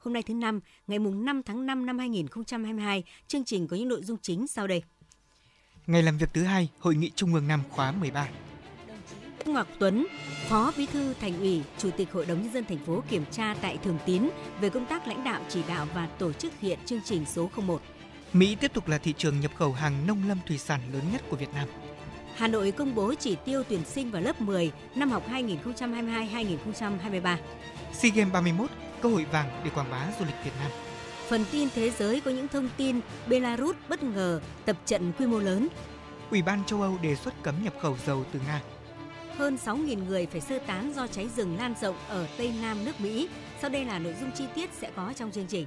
Hôm nay thứ năm, ngày mùng 5 tháng 5 năm 2022, chương trình có những nội dung chính sau đây. Ngày làm việc thứ hai, Hội nghị Trung ương năm khóa 13. Ngọc Tuấn, Phó Bí thư Thành ủy, Chủ tịch Hội đồng nhân dân thành phố kiểm tra tại Thường Tín về công tác lãnh đạo chỉ đạo và tổ chức hiện chương trình số 01. Mỹ tiếp tục là thị trường nhập khẩu hàng nông lâm thủy sản lớn nhất của Việt Nam. Hà Nội công bố chỉ tiêu tuyển sinh vào lớp 10 năm học 2022-2023. SEA Games 31, cơ hội vàng để quảng bá du lịch Việt Nam. Phần tin thế giới có những thông tin Belarus bất ngờ tập trận quy mô lớn. Ủy ban châu Âu đề xuất cấm nhập khẩu dầu từ Nga. Hơn 6.000 người phải sơ tán do cháy rừng lan rộng ở Tây Nam nước Mỹ. Sau đây là nội dung chi tiết sẽ có trong chương trình.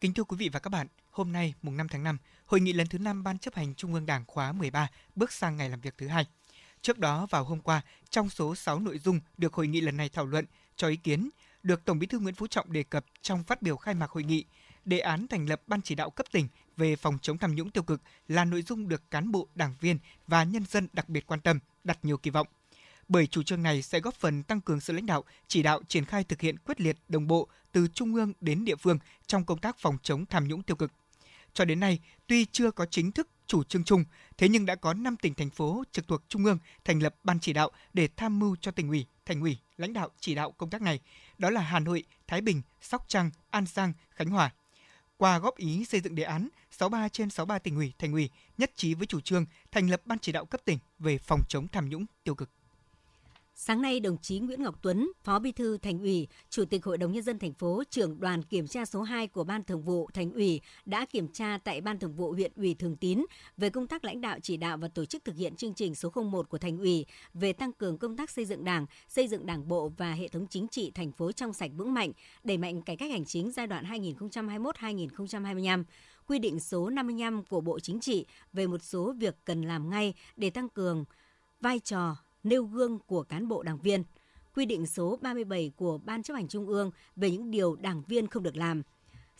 Kính thưa quý vị và các bạn, hôm nay mùng 5 tháng 5, hội nghị lần thứ 5 Ban chấp hành Trung ương Đảng khóa 13 bước sang ngày làm việc thứ hai. Trước đó vào hôm qua, trong số 6 nội dung được hội nghị lần này thảo luận, cho ý kiến, được Tổng Bí thư Nguyễn Phú Trọng đề cập trong phát biểu khai mạc hội nghị, đề án thành lập Ban chỉ đạo cấp tỉnh về phòng chống tham nhũng tiêu cực là nội dung được cán bộ, đảng viên và nhân dân đặc biệt quan tâm, đặt nhiều kỳ vọng. Bởi chủ trương này sẽ góp phần tăng cường sự lãnh đạo, chỉ đạo triển khai thực hiện quyết liệt đồng bộ từ trung ương đến địa phương trong công tác phòng chống tham nhũng tiêu cực. Cho đến nay, tuy chưa có chính thức chủ trương chung, thế nhưng đã có 5 tỉnh thành phố trực thuộc trung ương thành lập ban chỉ đạo để tham mưu cho tỉnh ủy, thành ủy, lãnh đạo chỉ đạo công tác này. Đó là Hà Nội, Thái Bình, Sóc Trăng, An Giang, Khánh Hòa. Qua góp ý xây dựng đề án, 63 trên 63 tỉnh ủy, thành ủy nhất trí với chủ trương thành lập ban chỉ đạo cấp tỉnh về phòng chống tham nhũng tiêu cực. Sáng nay, đồng chí Nguyễn Ngọc Tuấn, Phó Bí thư Thành ủy, Chủ tịch Hội đồng nhân dân thành phố, trưởng đoàn kiểm tra số 2 của Ban Thường vụ Thành ủy đã kiểm tra tại Ban Thường vụ huyện ủy Thường Tín về công tác lãnh đạo chỉ đạo và tổ chức thực hiện chương trình số 01 của Thành ủy về tăng cường công tác xây dựng Đảng, xây dựng Đảng bộ và hệ thống chính trị thành phố trong sạch vững mạnh, đẩy mạnh cải cách hành chính giai đoạn 2021-2025 quy định số 55 của Bộ Chính trị về một số việc cần làm ngay để tăng cường vai trò, nêu gương của cán bộ đảng viên, quy định số 37 của Ban chấp hành Trung ương về những điều đảng viên không được làm.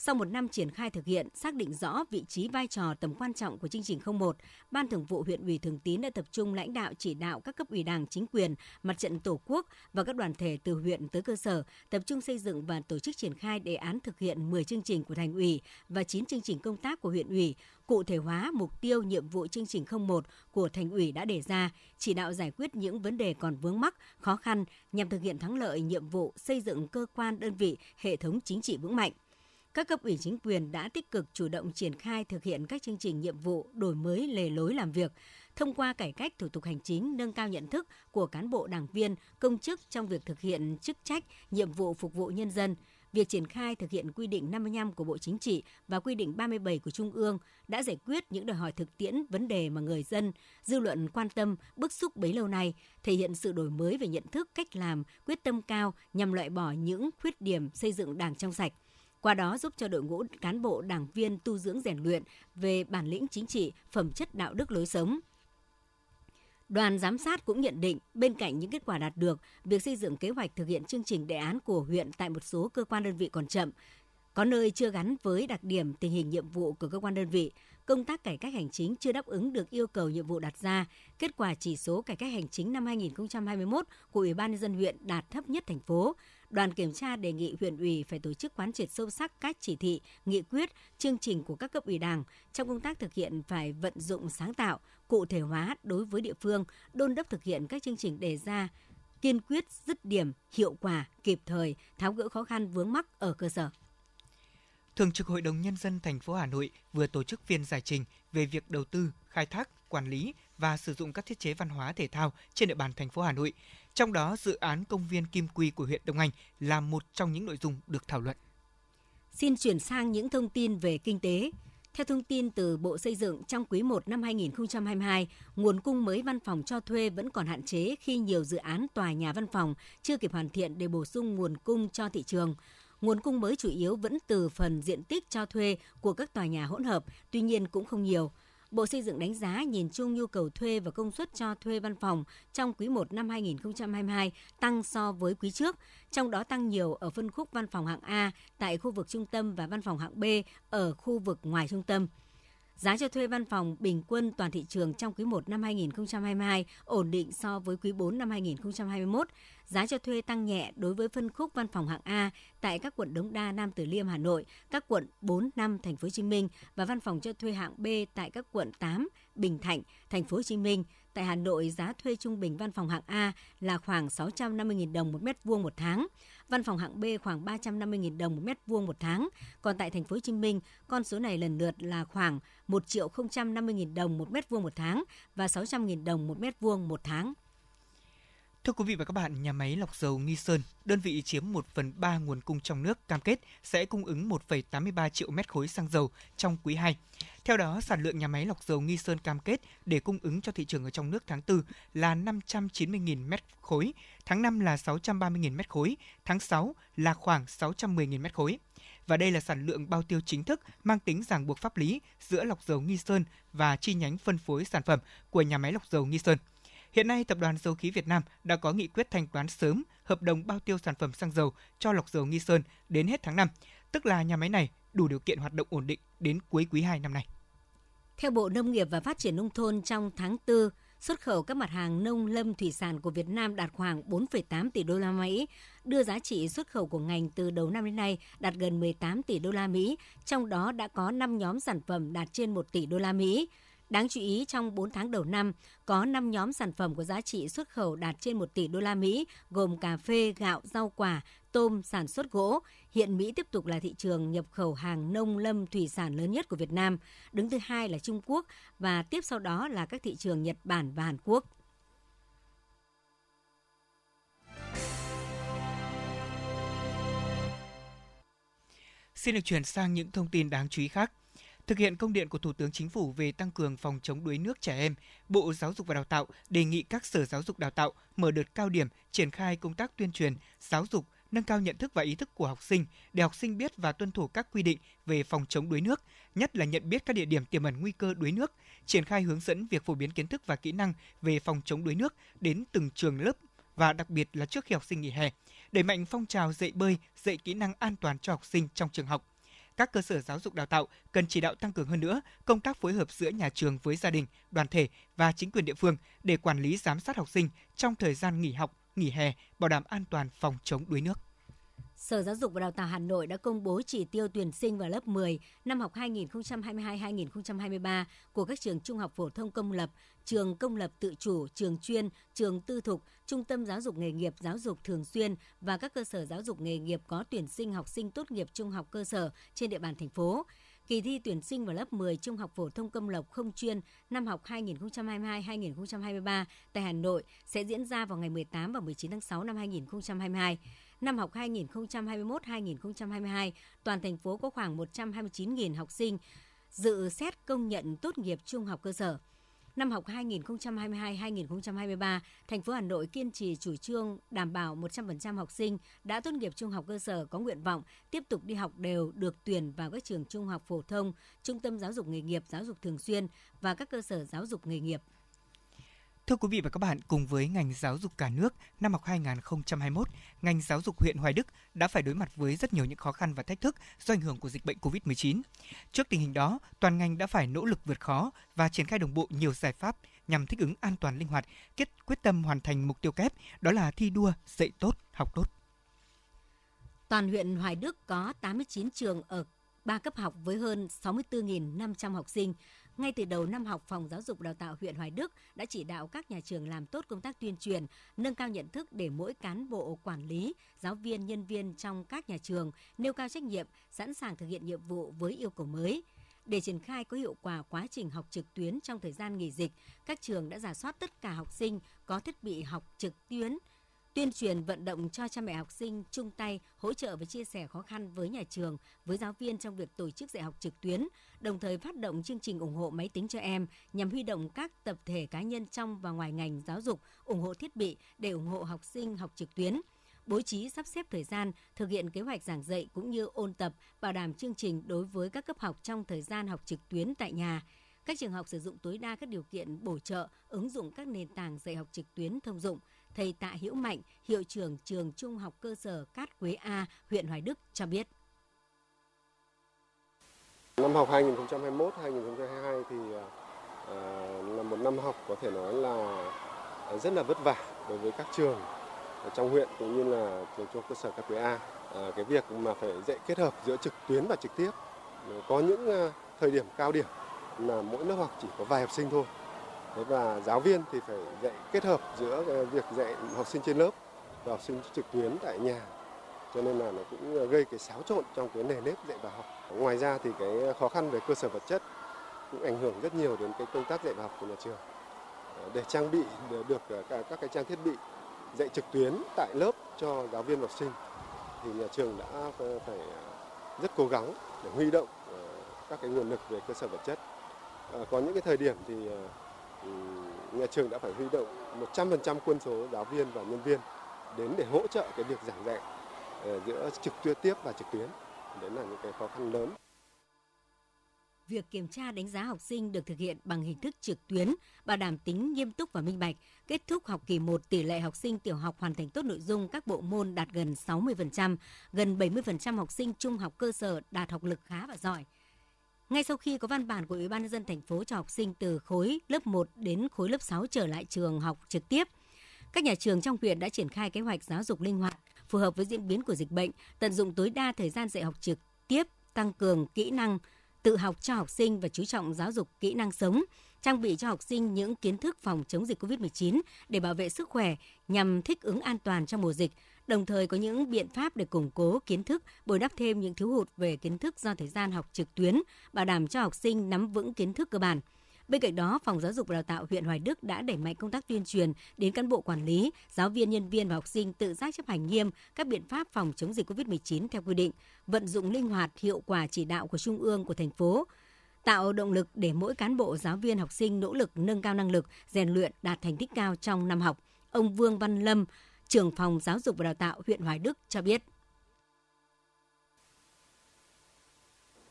Sau một năm triển khai thực hiện, xác định rõ vị trí vai trò tầm quan trọng của chương trình 01, Ban Thường vụ huyện ủy Thường Tín đã tập trung lãnh đạo chỉ đạo các cấp ủy Đảng, chính quyền, mặt trận Tổ quốc và các đoàn thể từ huyện tới cơ sở, tập trung xây dựng và tổ chức triển khai đề án thực hiện 10 chương trình của thành ủy và 9 chương trình công tác của huyện ủy, cụ thể hóa mục tiêu nhiệm vụ chương trình 01 của thành ủy đã đề ra, chỉ đạo giải quyết những vấn đề còn vướng mắc, khó khăn nhằm thực hiện thắng lợi nhiệm vụ xây dựng cơ quan đơn vị, hệ thống chính trị vững mạnh các cấp ủy chính quyền đã tích cực chủ động triển khai thực hiện các chương trình nhiệm vụ đổi mới lề lối làm việc, thông qua cải cách thủ tục hành chính nâng cao nhận thức của cán bộ đảng viên, công chức trong việc thực hiện chức trách, nhiệm vụ phục vụ nhân dân. Việc triển khai thực hiện quy định 55 của Bộ Chính trị và quy định 37 của Trung ương đã giải quyết những đòi hỏi thực tiễn vấn đề mà người dân, dư luận quan tâm, bức xúc bấy lâu nay, thể hiện sự đổi mới về nhận thức, cách làm, quyết tâm cao nhằm loại bỏ những khuyết điểm xây dựng Đảng trong sạch qua đó giúp cho đội ngũ cán bộ đảng viên tu dưỡng rèn luyện về bản lĩnh chính trị, phẩm chất đạo đức lối sống. Đoàn giám sát cũng nhận định bên cạnh những kết quả đạt được, việc xây dựng kế hoạch thực hiện chương trình đề án của huyện tại một số cơ quan đơn vị còn chậm, có nơi chưa gắn với đặc điểm tình hình nhiệm vụ của cơ quan đơn vị, công tác cải cách hành chính chưa đáp ứng được yêu cầu nhiệm vụ đặt ra. Kết quả chỉ số cải cách hành chính năm 2021 của Ủy ban nhân dân huyện đạt thấp nhất thành phố. Đoàn kiểm tra đề nghị huyện ủy phải tổ chức quán triệt sâu sắc các chỉ thị, nghị quyết, chương trình của các cấp ủy Đảng trong công tác thực hiện phải vận dụng sáng tạo, cụ thể hóa đối với địa phương, đôn đốc thực hiện các chương trình đề ra, kiên quyết, dứt điểm, hiệu quả, kịp thời, tháo gỡ khó khăn vướng mắc ở cơ sở. Thường trực Hội đồng Nhân dân thành phố Hà Nội vừa tổ chức phiên giải trình về việc đầu tư, khai thác, quản lý và sử dụng các thiết chế văn hóa thể thao trên địa bàn thành phố Hà Nội. Trong đó, dự án công viên Kim Quy của huyện Đông Anh là một trong những nội dung được thảo luận. Xin chuyển sang những thông tin về kinh tế. Theo thông tin từ Bộ Xây dựng, trong quý 1 năm 2022, nguồn cung mới văn phòng cho thuê vẫn còn hạn chế khi nhiều dự án tòa nhà văn phòng chưa kịp hoàn thiện để bổ sung nguồn cung cho thị trường. Nguồn cung mới chủ yếu vẫn từ phần diện tích cho thuê của các tòa nhà hỗn hợp, tuy nhiên cũng không nhiều. Bộ Xây dựng đánh giá nhìn chung nhu cầu thuê và công suất cho thuê văn phòng trong quý 1 năm 2022 tăng so với quý trước, trong đó tăng nhiều ở phân khúc văn phòng hạng A tại khu vực trung tâm và văn phòng hạng B ở khu vực ngoài trung tâm. Giá cho thuê văn phòng bình quân toàn thị trường trong quý 1 năm 2022 ổn định so với quý 4 năm 2021. Giá cho thuê tăng nhẹ đối với phân khúc văn phòng hạng A tại các quận Đống Đa, Nam Từ Liêm, Hà Nội, các quận 4, 5, Thành phố Hồ Chí Minh và văn phòng cho thuê hạng B tại các quận 8, Bình Thạnh, Thành phố Hồ Chí Minh. Tại Hà Nội, giá thuê trung bình văn phòng hạng A là khoảng 650.000 đồng một mét vuông một tháng văn phòng hạng B khoảng 350.000 đồng một mét vuông một tháng. Còn tại thành phố Hồ Chí Minh, con số này lần lượt là khoảng 1 triệu 050.000 đồng một mét vuông một tháng và 600.000 đồng một mét vuông một tháng. Thưa quý vị và các bạn, nhà máy lọc dầu Nghi Sơn, đơn vị chiếm 1 phần 3 nguồn cung trong nước cam kết sẽ cung ứng 1,83 triệu mét khối xăng dầu trong quý 2. Theo đó, sản lượng nhà máy lọc dầu Nghi Sơn cam kết để cung ứng cho thị trường ở trong nước tháng 4 là 590.000 mét khối, tháng 5 là 630.000 mét khối, tháng 6 là khoảng 610.000 mét khối. Và đây là sản lượng bao tiêu chính thức mang tính ràng buộc pháp lý giữa lọc dầu Nghi Sơn và chi nhánh phân phối sản phẩm của nhà máy lọc dầu Nghi Sơn. Hiện nay, Tập đoàn Dầu khí Việt Nam đã có nghị quyết thanh toán sớm hợp đồng bao tiêu sản phẩm xăng dầu cho lọc dầu Nghi Sơn đến hết tháng 5, tức là nhà máy này đủ điều kiện hoạt động ổn định đến cuối quý 2 năm nay. Theo Bộ Nông nghiệp và Phát triển Nông thôn trong tháng 4, xuất khẩu các mặt hàng nông lâm thủy sản của Việt Nam đạt khoảng 4,8 tỷ đô la Mỹ, đưa giá trị xuất khẩu của ngành từ đầu năm đến nay đạt gần 18 tỷ đô la Mỹ, trong đó đã có 5 nhóm sản phẩm đạt trên 1 tỷ đô la Mỹ. Đáng chú ý trong 4 tháng đầu năm, có 5 nhóm sản phẩm có giá trị xuất khẩu đạt trên 1 tỷ đô la Mỹ, gồm cà phê, gạo, rau quả, tôm, sản xuất gỗ. Hiện Mỹ tiếp tục là thị trường nhập khẩu hàng nông lâm thủy sản lớn nhất của Việt Nam. Đứng thứ hai là Trung Quốc và tiếp sau đó là các thị trường Nhật Bản và Hàn Quốc. Xin được chuyển sang những thông tin đáng chú ý khác. Thực hiện công điện của Thủ tướng Chính phủ về tăng cường phòng chống đuối nước trẻ em, Bộ Giáo dục và Đào tạo đề nghị các sở giáo dục đào tạo mở đợt cao điểm triển khai công tác tuyên truyền, giáo dục, nâng cao nhận thức và ý thức của học sinh để học sinh biết và tuân thủ các quy định về phòng chống đuối nước, nhất là nhận biết các địa điểm tiềm ẩn nguy cơ đuối nước, triển khai hướng dẫn việc phổ biến kiến thức và kỹ năng về phòng chống đuối nước đến từng trường lớp và đặc biệt là trước khi học sinh nghỉ hè, đẩy mạnh phong trào dạy bơi, dạy kỹ năng an toàn cho học sinh trong trường học các cơ sở giáo dục đào tạo cần chỉ đạo tăng cường hơn nữa công tác phối hợp giữa nhà trường với gia đình, đoàn thể và chính quyền địa phương để quản lý giám sát học sinh trong thời gian nghỉ học, nghỉ hè, bảo đảm an toàn phòng chống đuối nước. Sở Giáo dục và Đào tạo Hà Nội đã công bố chỉ tiêu tuyển sinh vào lớp 10 năm học 2022-2023 của các trường trung học phổ thông công lập, trường công lập tự chủ, trường chuyên, trường tư thục, trung tâm giáo dục nghề nghiệp giáo dục thường xuyên và các cơ sở giáo dục nghề nghiệp có tuyển sinh học sinh tốt nghiệp trung học cơ sở trên địa bàn thành phố. Kỳ thi tuyển sinh vào lớp 10 trung học phổ thông công lập không chuyên năm học 2022-2023 tại Hà Nội sẽ diễn ra vào ngày 18 và 19 tháng 6 năm 2022. Năm học 2021-2022, toàn thành phố có khoảng 129.000 học sinh dự xét công nhận tốt nghiệp trung học cơ sở. Năm học 2022-2023, thành phố Hà Nội kiên trì chủ trương đảm bảo 100% học sinh đã tốt nghiệp trung học cơ sở có nguyện vọng tiếp tục đi học đều được tuyển vào các trường trung học phổ thông, trung tâm giáo dục nghề nghiệp, giáo dục thường xuyên và các cơ sở giáo dục nghề nghiệp. Thưa quý vị và các bạn, cùng với ngành giáo dục cả nước, năm học 2021, ngành giáo dục huyện Hoài Đức đã phải đối mặt với rất nhiều những khó khăn và thách thức do ảnh hưởng của dịch bệnh COVID-19. Trước tình hình đó, toàn ngành đã phải nỗ lực vượt khó và triển khai đồng bộ nhiều giải pháp nhằm thích ứng an toàn linh hoạt, kết quyết tâm hoàn thành mục tiêu kép, đó là thi đua, dạy tốt, học tốt. Toàn huyện Hoài Đức có 89 trường ở ba cấp học với hơn 64.500 học sinh, ngay từ đầu năm học, Phòng Giáo dục Đào tạo huyện Hoài Đức đã chỉ đạo các nhà trường làm tốt công tác tuyên truyền, nâng cao nhận thức để mỗi cán bộ quản lý, giáo viên, nhân viên trong các nhà trường nêu cao trách nhiệm, sẵn sàng thực hiện nhiệm vụ với yêu cầu mới. Để triển khai có hiệu quả quá trình học trực tuyến trong thời gian nghỉ dịch, các trường đã giả soát tất cả học sinh có thiết bị học trực tuyến – tuyên truyền vận động cho cha mẹ học sinh chung tay hỗ trợ và chia sẻ khó khăn với nhà trường, với giáo viên trong việc tổ chức dạy học trực tuyến, đồng thời phát động chương trình ủng hộ máy tính cho em nhằm huy động các tập thể cá nhân trong và ngoài ngành giáo dục ủng hộ thiết bị để ủng hộ học sinh học trực tuyến. bố trí sắp xếp thời gian, thực hiện kế hoạch giảng dạy cũng như ôn tập, bảo đảm chương trình đối với các cấp học trong thời gian học trực tuyến tại nhà. Các trường học sử dụng tối đa các điều kiện bổ trợ, ứng dụng các nền tảng dạy học trực tuyến thông dụng. Thầy Tạ Hiễu Mạnh, hiệu trưởng trường Trung học cơ sở Cát Quế A, huyện Hoài Đức cho biết. Năm học 2021-2022 thì à, là một năm học có thể nói là à, rất là vất vả đối với các trường trong huyện cũng như là trường trung học cơ sở Cát Quế A. À, cái việc mà phải dạy kết hợp giữa trực tuyến và trực tiếp có những à, thời điểm cao điểm là mỗi lớp học chỉ có vài học sinh thôi. Thế và giáo viên thì phải dạy kết hợp giữa ờ, việc dạy học sinh trên lớp và học sinh trực tuyến tại nhà cho nên là nó cũng ờ, gây cái xáo trộn trong cái nề nếp dạy và học. Ngoài ra thì cái khó khăn về cơ sở vật chất cũng ảnh hưởng rất nhiều đến cái công tác dạy và học của nhà trường. Ờ, để trang bị được các cái trang thiết bị dạy trực tuyến tại lớp cho giáo viên và học sinh thì nhà trường đã phải rất cố gắng để huy động các cái nguồn lực về cơ sở vật chất. À, có những cái thời điểm à, thì nhà trường đã phải huy động 100% quân số giáo viên và nhân viên đến để hỗ trợ cái việc giảng dạy à, giữa trực tiếp và trực tuyến. Đấy là những cái khó khăn lớn. Việc kiểm tra đánh giá học sinh được thực hiện bằng hình thức trực tuyến, bảo đảm tính nghiêm túc và minh bạch. Kết thúc học kỳ 1, tỷ lệ học sinh tiểu học hoàn thành tốt nội dung các bộ môn đạt gần 60%, gần 70% học sinh trung học cơ sở đạt học lực khá và giỏi. Ngay sau khi có văn bản của Ủy ban nhân dân thành phố cho học sinh từ khối lớp 1 đến khối lớp 6 trở lại trường học trực tiếp, các nhà trường trong huyện đã triển khai kế hoạch giáo dục linh hoạt, phù hợp với diễn biến của dịch bệnh, tận dụng tối đa thời gian dạy học trực tiếp, tăng cường kỹ năng tự học cho học sinh và chú trọng giáo dục kỹ năng sống, trang bị cho học sinh những kiến thức phòng chống dịch COVID-19 để bảo vệ sức khỏe nhằm thích ứng an toàn trong mùa dịch, đồng thời có những biện pháp để củng cố kiến thức, bồi đắp thêm những thiếu hụt về kiến thức do thời gian học trực tuyến, bảo đảm cho học sinh nắm vững kiến thức cơ bản – Bên cạnh đó, Phòng Giáo dục và Đào tạo huyện Hoài Đức đã đẩy mạnh công tác tuyên truyền đến cán bộ quản lý, giáo viên, nhân viên và học sinh tự giác chấp hành nghiêm các biện pháp phòng chống dịch COVID-19 theo quy định, vận dụng linh hoạt hiệu quả chỉ đạo của Trung ương của thành phố, tạo động lực để mỗi cán bộ, giáo viên, học sinh nỗ lực nâng cao năng lực, rèn luyện đạt thành tích cao trong năm học. Ông Vương Văn Lâm, trưởng phòng giáo dục và đào tạo huyện Hoài Đức cho biết.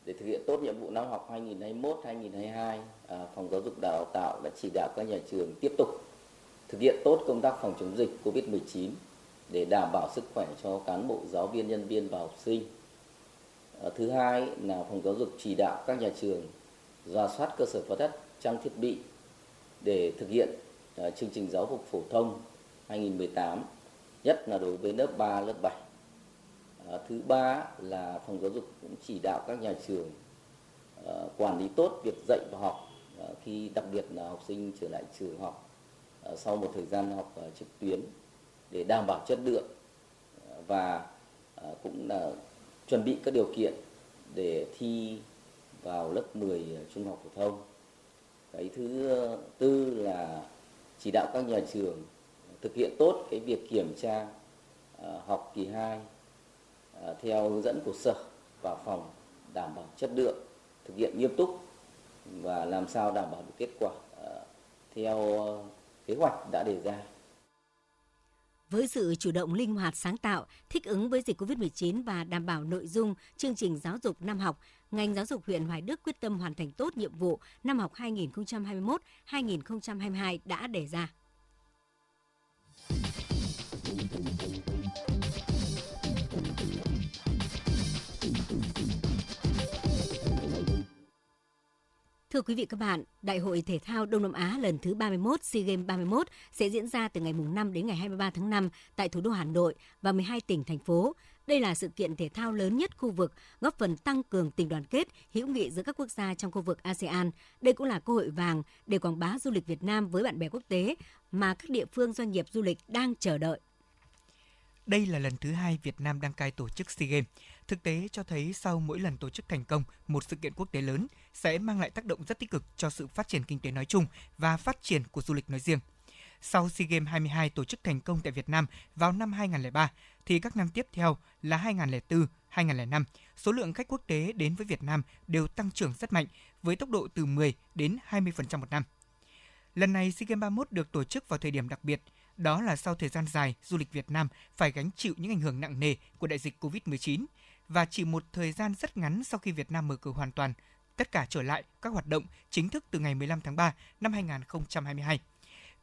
để thực hiện tốt nhiệm vụ năm học 2021-2022, à, Phòng Giáo dục Đào tạo đã chỉ đạo các nhà trường tiếp tục thực hiện tốt công tác phòng chống dịch COVID-19 để đảm bảo sức khỏe cho cán bộ, giáo viên, nhân viên và học sinh. À, thứ hai là Phòng Giáo dục chỉ đạo các nhà trường ra soát cơ sở vật chất, trang thiết bị để thực hiện à, chương trình giáo dục phổ thông 2018, nhất là đối với lớp 3, lớp 7 À, ờ, thứ ba là phòng giáo dục cũng chỉ đạo các nhà trường à, quản lý tốt việc dạy và học à, khi đặc biệt là học sinh trở lại trường học sau một thời gian học trực tuyến để đảm bảo chất lượng và cũng là chuẩn bị các điều kiện để thi vào lớp 10 trung học phổ thông. Cái thứ tư là chỉ đạo các nhà trường thực hiện tốt cái việc kiểm tra ờ, học kỳ 2 ờ, theo hướng dẫn của sở và phòng đảm bảo chất lượng thực hiện nghiêm túc và làm sao đảm bảo được kết quả ờ, theo kế hoạch đã đề ra. Với sự chủ động linh hoạt sáng tạo, thích ứng với dịch COVID-19 và đảm bảo nội dung chương trình giáo dục năm học, ngành giáo dục huyện Hoài Đức quyết tâm hoàn thành tốt nhiệm vụ năm học 2021-2022 đã đề ra. Thưa quý vị các bạn, Đại hội Thể thao Đông Nam Á lần thứ 31 SEA Games 31 sẽ diễn ra từ ngày mùng 5 đến ngày 23 tháng 5 tại thủ đô Hà Nội và 12 tỉnh, thành phố. Đây là sự kiện thể thao lớn nhất khu vực, góp phần tăng cường tình đoàn kết, hữu nghị giữa các quốc gia trong khu vực ASEAN. Đây cũng là cơ hội vàng để quảng bá du lịch Việt Nam với bạn bè quốc tế mà các địa phương doanh nghiệp du lịch đang chờ đợi. Đây là lần thứ hai Việt Nam đăng cai tổ chức SEA Games. Thực tế cho thấy sau mỗi lần tổ chức thành công một sự kiện quốc tế lớn sẽ mang lại tác động rất tích cực cho sự phát triển kinh tế nói chung và phát triển của du lịch nói riêng. Sau SEA Games 22 tổ chức thành công tại Việt Nam vào năm 2003 thì các năm tiếp theo là 2004, 2005, số lượng khách quốc tế đến với Việt Nam đều tăng trưởng rất mạnh với tốc độ từ 10 đến 20% một năm. Lần này SEA Games 31 được tổ chức vào thời điểm đặc biệt đó là sau thời gian dài, du lịch Việt Nam phải gánh chịu những ảnh hưởng nặng nề của đại dịch COVID-19 và chỉ một thời gian rất ngắn sau khi Việt Nam mở cửa hoàn toàn, tất cả trở lại các hoạt động chính thức từ ngày 15 tháng 3 năm 2022.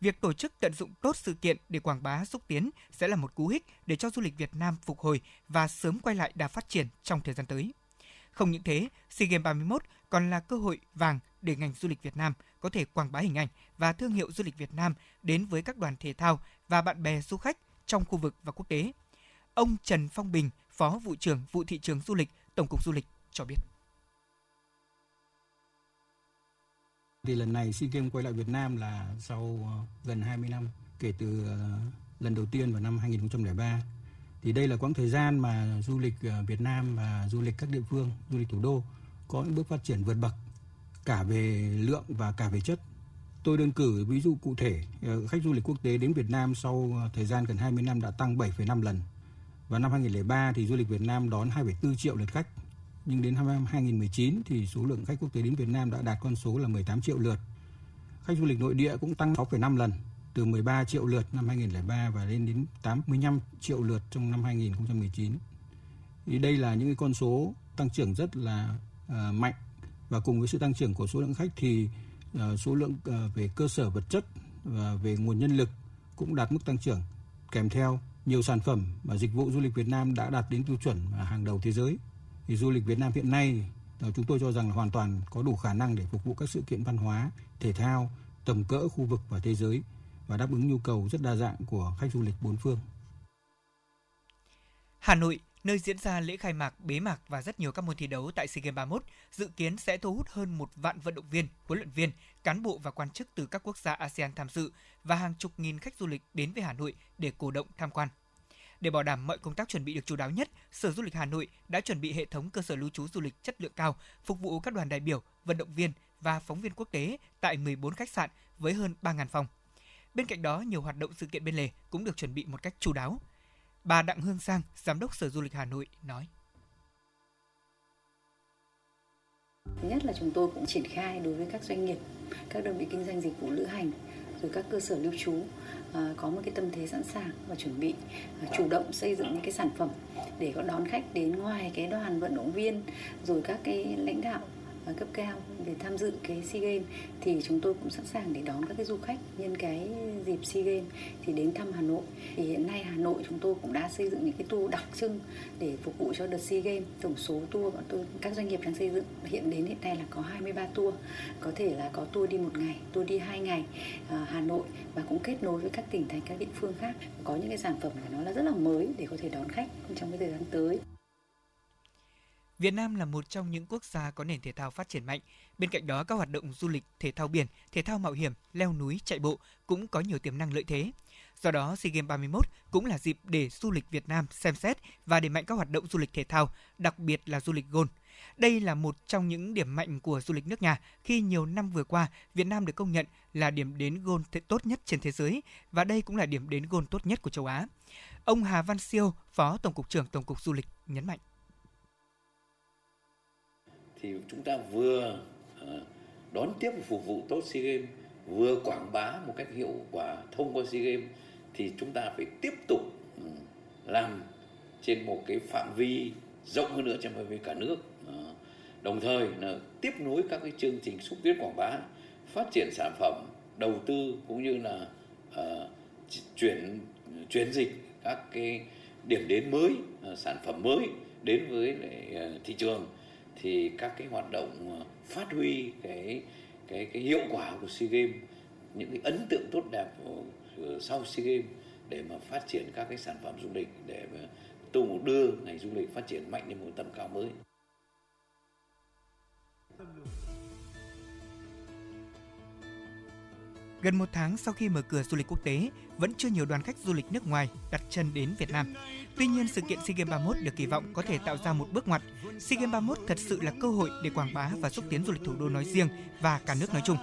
Việc tổ chức tận dụng tốt sự kiện để quảng bá xúc tiến sẽ là một cú hích để cho du lịch Việt Nam phục hồi và sớm quay lại đà phát triển trong thời gian tới. Không những thế, SEA Games 31 còn là cơ hội vàng để ngành du lịch Việt Nam có thể quảng bá hình ảnh và thương hiệu du lịch Việt Nam đến với các đoàn thể thao và bạn bè du khách trong khu vực và quốc tế. Ông Trần Phong Bình, Phó vụ trưởng vụ thị trường du lịch, Tổng cục Du lịch cho biết. Thì lần này SEA Games quay lại Việt Nam là sau ờ, gần 20 năm kể từ ờ, lần đầu tiên vào năm 2003. Thì đây là quãng thời gian mà du lịch ờ, Việt Nam và du lịch các địa phương, du lịch thủ đô có những bước phát triển vượt bậc cả về lượng và cả về chất. Tôi đơn cử ví dụ cụ thể, khách du lịch quốc tế đến Việt Nam sau thời gian gần 20 năm đã tăng 7,5 lần. Và năm 2003 thì du lịch Việt Nam đón 2,4 triệu lượt khách nhưng đến năm 2019 thì số lượng khách quốc tế đến Việt Nam đã đạt con số là 18 triệu lượt. Khách du lịch nội địa cũng tăng 6,5 lần, từ 13 triệu lượt năm 2003 và lên đến 85 triệu lượt trong năm 2019. Thì đây là những cái con số tăng trưởng rất là uh, mạnh và cùng với sự tăng trưởng của số lượng khách thì uh, số lượng uh, về cơ sở vật chất và về nguồn nhân lực cũng đạt mức tăng trưởng kèm theo nhiều sản phẩm và dịch vụ du lịch Việt Nam đã đạt đến tiêu chuẩn hàng đầu thế giới thì du lịch Việt Nam hiện nay ờ, chúng tôi cho rằng là hoàn toàn có đủ khả năng để phục vụ các sự kiện văn hóa, thể thao tầm cỡ khu vực và thế giới và đáp ứng nhu cầu rất đa dạng của khách du lịch bốn phương. Hà Nội, nơi diễn ra lễ khai mạc, bế mạc và rất nhiều các môn thi đấu tại SEA Games 31, dự kiến sẽ thu hút hơn một vạn vận động viên, huấn luyện viên, cán bộ và quan chức từ các quốc gia ASEAN tham dự và hàng chục nghìn khách du lịch đến với Hà Nội để cổ động tham quan. Để bảo đảm mọi công tác chuẩn bị được chú đáo nhất, Sở Du lịch Hà Nội đã chuẩn bị hệ thống cơ sở lưu trú du lịch chất lượng cao, phục vụ các đoàn đại biểu, vận động viên và phóng viên quốc tế tại 14 khách sạn với hơn 3.000 phòng. Bên cạnh đó, nhiều hoạt động sự kiện bên lề cũng được chuẩn bị một cách chú đáo. Bà Đặng Hương Sang, Giám đốc Sở Du lịch Hà Nội nói. Thứ nhất là chúng tôi cũng triển khai đối với các doanh nghiệp, các đơn vị kinh doanh dịch vụ lữ hành, rồi các cơ sở lưu trú À, có một cái tâm thế sẵn sàng và chuẩn bị à, chủ động xây dựng những cái sản phẩm để có đón khách đến ngoài cái đoàn vận động viên, rồi các cái lãnh đạo cấp cao để tham dự cái SEA Games thì chúng tôi cũng sẵn sàng để đón các cái du khách nhân cái dịp SEA Games thì đến thăm Hà Nội. Thì hiện nay Hà Nội chúng tôi cũng đã xây dựng những cái tour đặc trưng để phục vụ cho đợt SEA Games. Tổng số tour bọn tôi các doanh nghiệp đang xây dựng hiện đến hiện nay là có 23 tour. Có thể là có tour đi một ngày, tour đi hai ngày à, Hà Nội và cũng kết nối với các tỉnh thành các địa phương khác. Có những cái sản phẩm của nó là rất là mới để có thể đón khách trong cái thời gian tới. Việt Nam là một trong những quốc gia có nền thể thao phát triển mạnh. Bên cạnh đó, các hoạt động du lịch, thể thao biển, thể thao mạo hiểm, leo núi, chạy bộ cũng có nhiều tiềm năng lợi thế. Do đó, SEA Games 31 cũng là dịp để du lịch Việt Nam xem xét và đẩy mạnh các hoạt động du lịch thể thao, đặc biệt là du lịch golf. Đây là một trong những điểm mạnh của du lịch nước nhà khi nhiều năm vừa qua, Việt Nam được công nhận là điểm đến golf tốt nhất trên thế giới và đây cũng là điểm đến golf tốt nhất của châu Á. Ông Hà Văn Siêu, Phó Tổng cục trưởng Tổng cục Du lịch nhấn mạnh thì chúng ta vừa ờ, đón tiếp và phục vụ tốt SEA Games vừa quảng bá một cách hiệu quả thông qua SEA Games thì chúng ta phải tiếp tục ừ, làm trên một cái phạm vi rộng hơn nữa trong phạm vi cả nước. Ờ, đồng thời là tiếp nối các cái chương trình xúc tiến quảng bá phát triển sản phẩm đầu tư cũng như là uh, chuyển chuyển dịch các cái điểm đến mới uh, sản phẩm mới đến với lại, uh, thị trường thì các cái hoạt động ờ, phát huy cái cái cái hiệu quả của SEA Games những cái ấn tượng tốt đẹp của, sau SEA Games để mà phát triển các cái sản phẩm du lịch để mà tu đưa ngành du lịch phát triển mạnh lên một tầm cao mới. Gần một tháng sau khi mở cửa du lịch quốc tế, vẫn chưa nhiều đoàn khách du lịch nước ngoài đặt chân đến Việt Nam. Tuy nhiên, sự kiện SEA Games 31 được kỳ vọng có thể tạo ra một bước ngoặt. SEA Games 31 thật sự là cơ hội để quảng bá và xúc tiến du lịch thủ đô nói riêng và cả nước nói chung.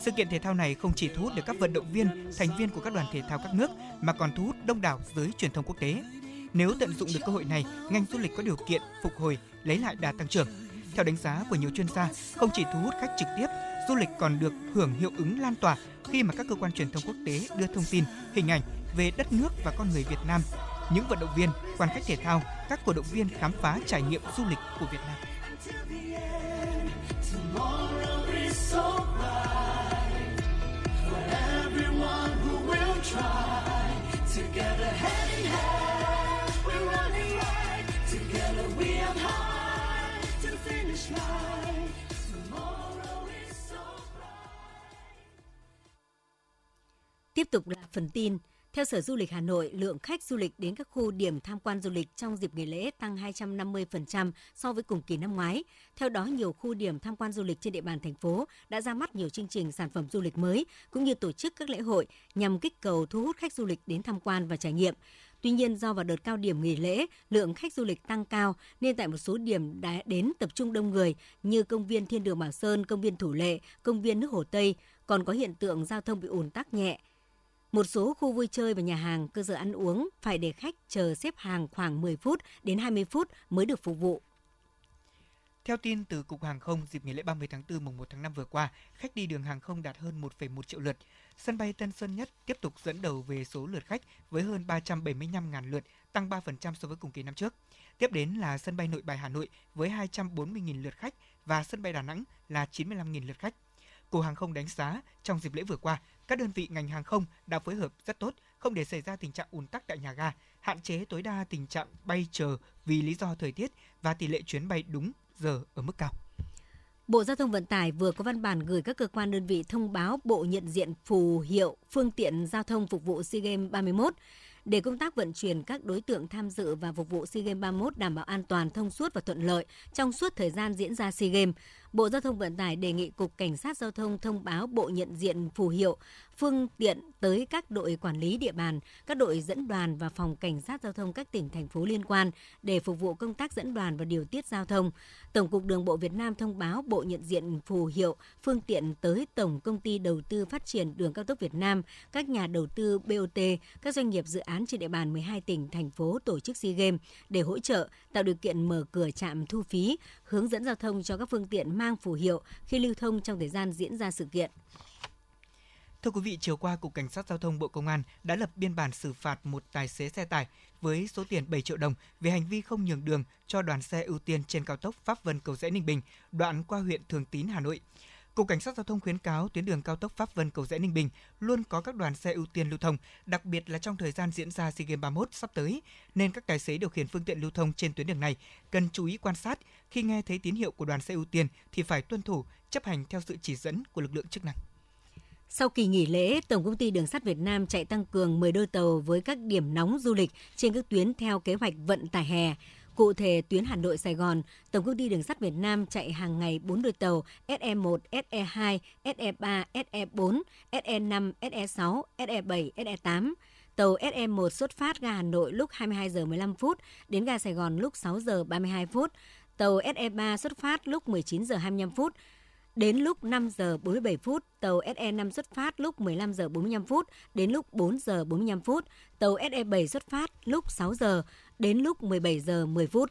Sự kiện thể thao này không chỉ thu hút được các vận động viên, thành viên của các đoàn thể thao các nước mà còn thu hút đông đảo giới truyền thông quốc tế. Nếu tận dụng được cơ hội này, ngành du lịch có điều kiện phục hồi, lấy lại đà tăng trưởng. Theo đánh giá của nhiều chuyên gia, không chỉ thu hút khách trực tiếp, du lịch còn được hưởng hiệu ứng lan tỏa khi mà các cơ quan truyền thông quốc tế đưa thông tin, hình ảnh về đất nước và con người Việt Nam. Những vận động viên, quan khách thể thao, các cổ động viên khám phá trải nghiệm du lịch của Việt Nam. Tiếp tục là phần tin. Theo Sở Du lịch Hà Nội, lượng khách du lịch đến các khu điểm tham quan du lịch trong dịp nghỉ lễ tăng 250% so với cùng kỳ năm ngoái. Theo đó, nhiều khu điểm tham quan du lịch trên địa bàn thành phố đã ra mắt nhiều chương trình sản phẩm du lịch mới, cũng như tổ chức các lễ hội nhằm kích cầu thu hút khách du lịch đến tham quan và trải nghiệm. Tuy nhiên, do vào đợt cao điểm nghỉ lễ, lượng khách du lịch tăng cao nên tại một số điểm đã đến tập trung đông người như công viên Thiên đường Bảo Sơn, công viên Thủ Lệ, công viên nước Hồ Tây, còn có hiện tượng giao thông bị ùn tắc nhẹ. Một số khu vui chơi và nhà hàng, cơ sở ăn uống phải để khách chờ xếp hàng khoảng 10 phút đến 20 phút mới được phục vụ. Theo tin từ Cục Hàng không, dịp nghỉ lễ 30 tháng 4 mùng 1 tháng 5 vừa qua, khách đi đường hàng không đạt hơn 1,1 triệu lượt. Sân bay Tân Sơn Nhất tiếp tục dẫn đầu về số lượt khách với hơn 375.000 lượt, tăng 3% so với cùng kỳ năm trước. Tiếp đến là sân bay Nội Bài Hà Nội với 240.000 lượt khách và sân bay Đà Nẵng là 95.000 lượt khách. Cục Hàng không đánh giá trong dịp lễ vừa qua, các đơn vị ngành hàng không đã phối hợp rất tốt, không để xảy ra tình trạng ùn tắc tại nhà ga, hạn chế tối đa tình trạng bay chờ vì lý do thời tiết và tỷ lệ chuyến bay đúng giờ ở mức cao. Bộ Giao thông Vận tải vừa có văn bản gửi các cơ quan đơn vị thông báo bộ nhận diện phù hiệu phương tiện giao thông phục vụ SEA Games 31 để công tác vận chuyển các đối tượng tham dự và phục vụ SEA Games 31 đảm bảo an toàn, thông suốt và thuận lợi trong suốt thời gian diễn ra SEA Games. Bộ Giao thông Vận tải đề nghị Cục Cảnh sát Giao thông thông báo bộ nhận diện phù hiệu phương tiện tới các đội quản lý địa bàn, các đội dẫn đoàn và phòng cảnh sát giao thông các tỉnh thành phố liên quan để phục vụ công tác dẫn đoàn và điều tiết giao thông. Tổng cục Đường bộ Việt Nam thông báo bộ nhận diện phù hiệu phương tiện tới Tổng công ty đầu tư phát triển đường cao tốc Việt Nam, các nhà đầu tư BOT, các doanh nghiệp dự án trên địa bàn 12 tỉnh thành phố tổ chức SEA Games để hỗ trợ tạo điều kiện mở cửa trạm thu phí, hướng dẫn giao thông cho các phương tiện mang phù hiệu khi lưu thông trong thời gian diễn ra sự kiện. Thưa quý vị, chiều qua Cục Cảnh sát Giao thông Bộ Công an đã lập biên bản xử phạt một tài xế xe tải với số tiền 7 triệu đồng về hành vi không nhường đường cho đoàn xe ưu tiên trên cao tốc Pháp Vân Cầu Rẽ Ninh Bình, đoạn qua huyện Thường Tín, Hà Nội. Cục Cảnh sát Giao thông khuyến cáo tuyến đường cao tốc Pháp Vân Cầu Rẽ Ninh Bình luôn có các đoàn xe ưu tiên lưu thông, đặc biệt là trong thời gian diễn ra SEA Games 31 sắp tới, nên các tài xế điều khiển phương tiện lưu thông trên tuyến đường này cần chú ý quan sát khi nghe thấy tín hiệu của đoàn xe ưu tiên thì phải tuân thủ, chấp hành theo sự chỉ dẫn của lực lượng chức năng. Sau kỳ nghỉ lễ, Tổng công ty Đường sắt Việt Nam chạy tăng cường 10 đôi tàu với các điểm nóng du lịch trên các tuyến theo kế hoạch vận tải hè. Cụ thể, tuyến Hà Nội Sài Gòn, Tổng công ty Đường sắt Việt Nam chạy hàng ngày 4 đôi tàu SE1, SE2, SE3, SE4, SE5, SE6, SE7, SE8. Tàu SE1 xuất phát ga Hà Nội lúc 22 giờ 15 phút đến ga Sài Gòn lúc 6 giờ 32 phút. Tàu SE3 xuất phát lúc 19 giờ 25 phút Đến lúc 5 giờ 47 phút, tàu SE5 xuất phát lúc 15 giờ 45 phút đến lúc 4 giờ 45 phút, tàu SE7 xuất phát lúc 6 giờ đến lúc 17 giờ 10 phút.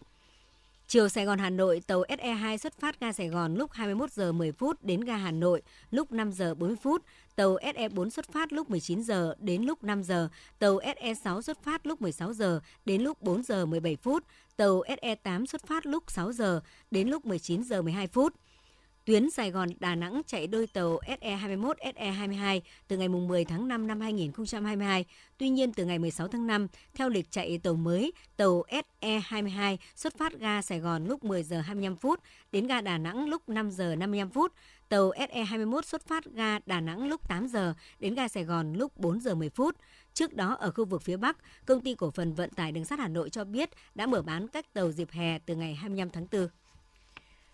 Chiều Sài Gòn Hà Nội, tàu SE2 xuất phát ga Sài Gòn lúc 21 giờ 10 phút đến ga Hà Nội lúc 5 giờ 40 phút. Tàu SE4 xuất phát lúc 19 giờ đến lúc 5 giờ. Tàu SE6 xuất phát lúc 16 giờ đến lúc 4 giờ 17 phút. Tàu SE8 xuất phát lúc 6 giờ đến lúc 19 giờ 12 phút. Tuyến Sài Gòn Đà Nẵng chạy đôi tàu SE21, SE22 từ ngày 10 tháng 5 năm 2022. Tuy nhiên từ ngày 16 tháng 5, theo lịch chạy tàu mới, tàu SE22 xuất phát ga Sài Gòn lúc 10 giờ 25 phút, đến ga Đà Nẵng lúc 5 giờ 55 phút. Tàu SE21 xuất phát ga Đà Nẵng lúc 8 giờ, đến ga Sài Gòn lúc 4 giờ 10 phút. Trước đó ở khu vực phía Bắc, công ty cổ phần vận tải đường sắt Hà Nội cho biết đã mở bán các tàu dịp hè từ ngày 25 tháng 4.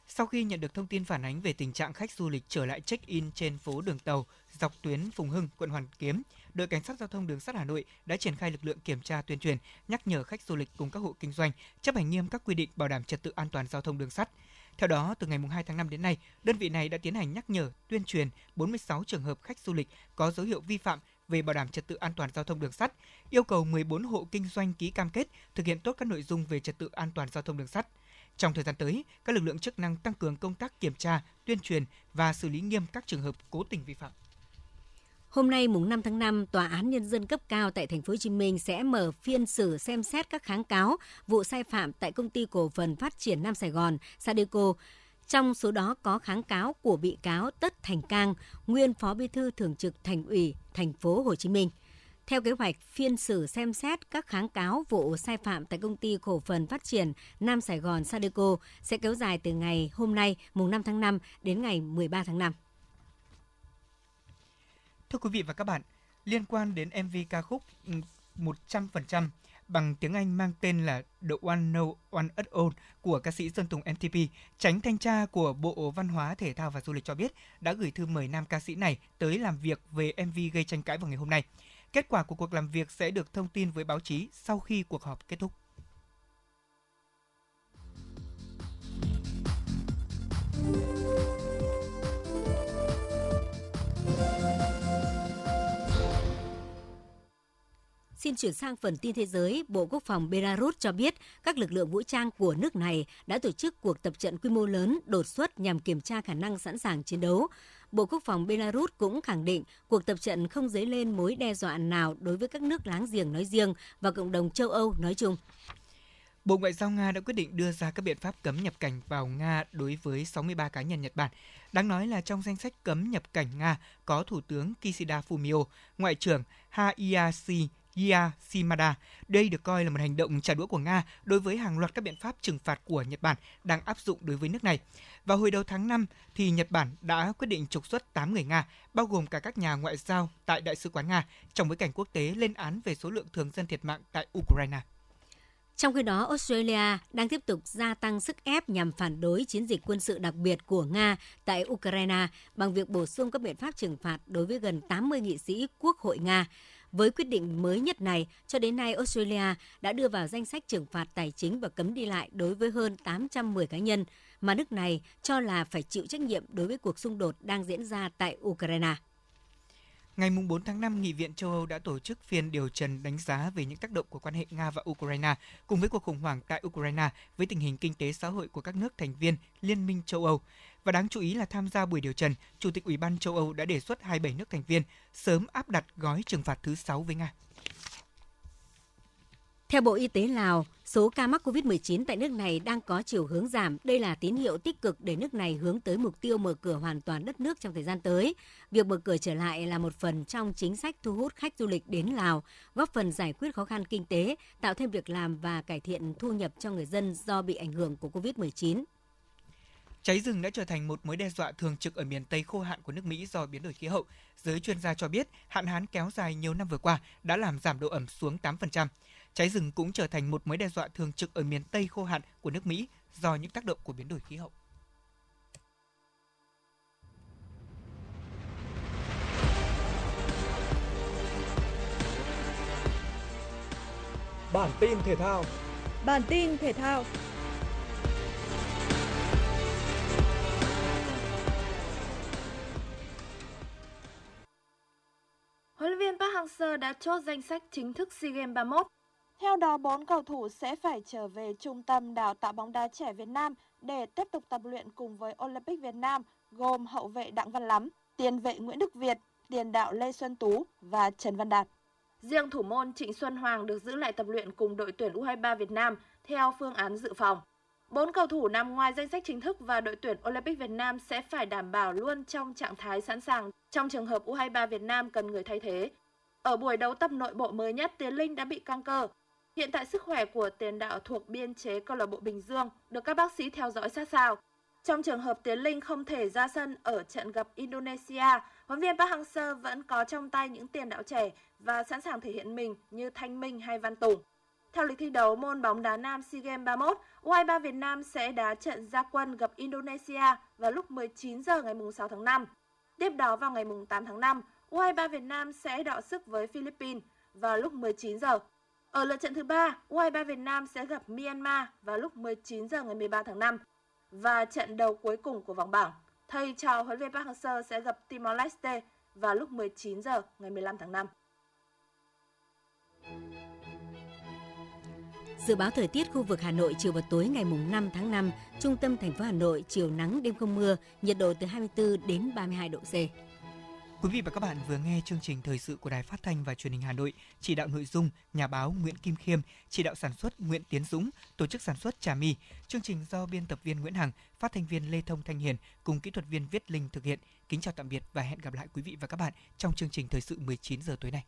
Sau khi nhận được thông tin phản ánh về tình trạng khách du lịch trở lại check-in trên phố đường tàu dọc tuyến Phùng Hưng, quận Hoàn Kiếm, đội cảnh sát giao thông đường sắt Hà Nội đã triển khai lực lượng kiểm tra tuyên truyền, nhắc nhở khách du lịch cùng các hộ kinh doanh chấp hành nghiêm các quy định bảo đảm trật tự an toàn giao thông đường sắt. Theo đó, từ ngày 2 tháng 5 đến nay, đơn vị này đã tiến hành nhắc nhở, tuyên truyền 46 trường hợp khách du lịch có dấu hiệu vi phạm về bảo đảm trật tự an toàn giao thông đường sắt, yêu cầu 14 hộ kinh doanh ký cam kết thực hiện tốt các nội dung về trật tự an toàn giao thông đường sắt. Trong thời gian tới, các lực lượng chức năng tăng cường công tác kiểm tra, tuyên truyền và xử lý nghiêm các trường hợp cố tình vi phạm. Hôm nay mùng 5 tháng 5, Tòa án Nhân dân cấp cao tại thành phố Hồ Chí Minh sẽ mở phiên xử xem xét các kháng cáo vụ sai phạm tại công ty cổ phần phát triển Nam Sài Gòn Sadeco. Trong số đó có kháng cáo của bị cáo Tất Thành Cang, nguyên Phó Bí thư Thường trực Thành ủy thành phố Hồ Chí Minh. Theo kế hoạch, phiên xử xem xét các kháng cáo vụ sai phạm tại công ty cổ phần phát triển Nam Sài Gòn Sadeco sẽ kéo dài từ ngày hôm nay, mùng 5 tháng 5 đến ngày 13 tháng 5. Thưa quý vị và các bạn, liên quan đến MV ca khúc ừ, 100% bằng tiếng Anh mang tên là The One No One at All của ca sĩ Sơn Tùng MTP, tránh thanh tra của Bộ Văn hóa, Thể thao và Du lịch cho biết đã gửi thư mời nam ca sĩ này tới làm việc về MV gây tranh cãi vào ngày hôm nay. Kết quả của cuộc làm việc sẽ được thông tin với báo chí sau khi cuộc họp kết thúc. Xin chuyển sang phần tin thế giới, Bộ Quốc phòng Belarus cho biết các lực lượng vũ trang của nước này đã tổ chức cuộc tập trận quy mô lớn đột xuất nhằm kiểm tra khả năng sẵn sàng chiến đấu. Bộ Quốc phòng Belarus cũng khẳng định cuộc tập trận không dấy lên mối đe dọa nào đối với các nước láng giềng nói riêng và cộng đồng châu Âu nói chung. Bộ Ngoại giao Nga đã quyết định đưa ra các biện pháp cấm nhập cảnh vào Nga đối với 63 cá nhân Nhật Bản. Đáng nói là trong danh sách cấm nhập cảnh Nga có Thủ tướng Kishida Fumio, Ngoại trưởng Hayashi Gia Shimada. Đây được coi là một hành động trả đũa của Nga đối với hàng loạt các biện pháp trừng phạt của Nhật Bản đang áp dụng đối với nước này. Vào hồi đầu tháng 5, thì Nhật Bản đã quyết định trục xuất 8 người Nga, bao gồm cả các nhà ngoại giao tại Đại sứ quán Nga, trong bối cảnh quốc tế lên án về số lượng thường dân thiệt mạng tại Ukraine. Trong khi đó, Australia đang tiếp tục gia tăng sức ép nhằm phản đối chiến dịch quân sự đặc biệt của Nga tại Ukraine bằng việc bổ sung các biện pháp trừng phạt đối với gần 80 nghị sĩ Quốc hội Nga. Với quyết định mới nhất này, cho đến nay Australia đã đưa vào danh sách trừng phạt tài chính và cấm đi lại đối với hơn 810 cá nhân mà nước này cho là phải chịu trách nhiệm đối với cuộc xung đột đang diễn ra tại Ukraine. Ngày 4 tháng 5, Nghị viện châu Âu đã tổ chức phiên điều trần đánh giá về những tác động của quan hệ Nga và Ukraine cùng với cuộc khủng hoảng tại Ukraine với tình hình kinh tế xã hội của các nước thành viên Liên minh châu Âu. Và đáng chú ý là tham gia buổi điều trần, Chủ tịch Ủy ban châu Âu đã đề xuất 27 nước thành viên sớm áp đặt gói trừng phạt thứ 6 với Nga. Theo Bộ Y tế Lào, số ca mắc COVID-19 tại nước này đang có chiều hướng giảm. Đây là tín hiệu tích cực để nước này hướng tới mục tiêu mở cửa hoàn toàn đất nước trong thời gian tới. Việc mở cửa trở lại là một phần trong chính sách thu hút khách du lịch đến Lào, góp phần giải quyết khó khăn kinh tế, tạo thêm việc làm và cải thiện thu nhập cho người dân do bị ảnh hưởng của COVID-19. Cháy rừng đã trở thành một mối đe dọa thường trực ở miền Tây khô hạn của nước Mỹ do biến đổi khí hậu. Giới chuyên gia cho biết, hạn hán kéo dài nhiều năm vừa qua đã làm giảm độ ẩm xuống 8%. Cháy rừng cũng trở thành một mối đe dọa thường trực ở miền Tây khô hạn của nước Mỹ do những tác động của biến đổi khí hậu. Bản tin thể thao Bản tin thể thao Huấn luyện viên Park Hang-seo đã chốt danh sách chính thức SEA Games 31. Theo đó, 4 cầu thủ sẽ phải trở về trung tâm đào tạo bóng đá trẻ Việt Nam để tiếp tục tập luyện cùng với Olympic Việt Nam, gồm hậu vệ Đặng Văn Lắm, tiền vệ Nguyễn Đức Việt, tiền đạo Lê Xuân Tú và Trần Văn Đạt. Riêng thủ môn Trịnh Xuân Hoàng được giữ lại tập luyện cùng đội tuyển U23 Việt Nam theo phương án dự phòng. Bốn cầu thủ nằm ngoài danh sách chính thức và đội tuyển Olympic Việt Nam sẽ phải đảm bảo luôn trong trạng thái sẵn sàng trong trường hợp U23 Việt Nam cần người thay thế. Ở buổi đấu tập nội bộ mới nhất, Tiến Linh đã bị căng cơ. Hiện tại sức khỏe của tiền đạo thuộc biên chế câu lạc bộ Bình Dương được các bác sĩ theo dõi sát sao. Trong trường hợp Tiến Linh không thể ra sân ở trận gặp Indonesia, huấn viên Park Hang-seo vẫn có trong tay những tiền đạo trẻ và sẵn sàng thể hiện mình như Thanh Minh hay Văn Tùng. Theo lịch thi đấu môn bóng đá nam SEA Games 31, U23 Việt Nam sẽ đá trận gia quân gặp Indonesia vào lúc 19 giờ ngày 6 tháng 5. Tiếp đó vào ngày 8 tháng 5, U23 Việt Nam sẽ đọ sức với Philippines vào lúc 19 giờ. Ở lượt trận thứ ba, U23 Việt Nam sẽ gặp Myanmar vào lúc 19 giờ ngày 13 tháng 5. Và trận đầu cuối cùng của vòng bảng, thầy trò huấn luyện Park Hang-seo sẽ gặp Timor Leste vào lúc 19 giờ ngày 15 tháng 5. Dự báo thời tiết khu vực Hà Nội chiều và tối ngày mùng 5 tháng 5, trung tâm thành phố Hà Nội chiều nắng đêm không mưa, nhiệt độ từ 24 đến 32 độ C. Quý vị và các bạn vừa nghe chương trình thời sự của Đài Phát thanh và Truyền hình Hà Nội, chỉ đạo nội dung nhà báo Nguyễn Kim Khiêm, chỉ đạo sản xuất Nguyễn Tiến Dũng, tổ chức sản xuất Trà My. Chương trình do biên tập viên Nguyễn Hằng, phát thanh viên Lê Thông Thanh Hiền cùng kỹ thuật viên Viết Linh thực hiện. Kính chào tạm biệt và hẹn gặp lại quý vị và các bạn trong chương trình thời sự 19 giờ tối nay.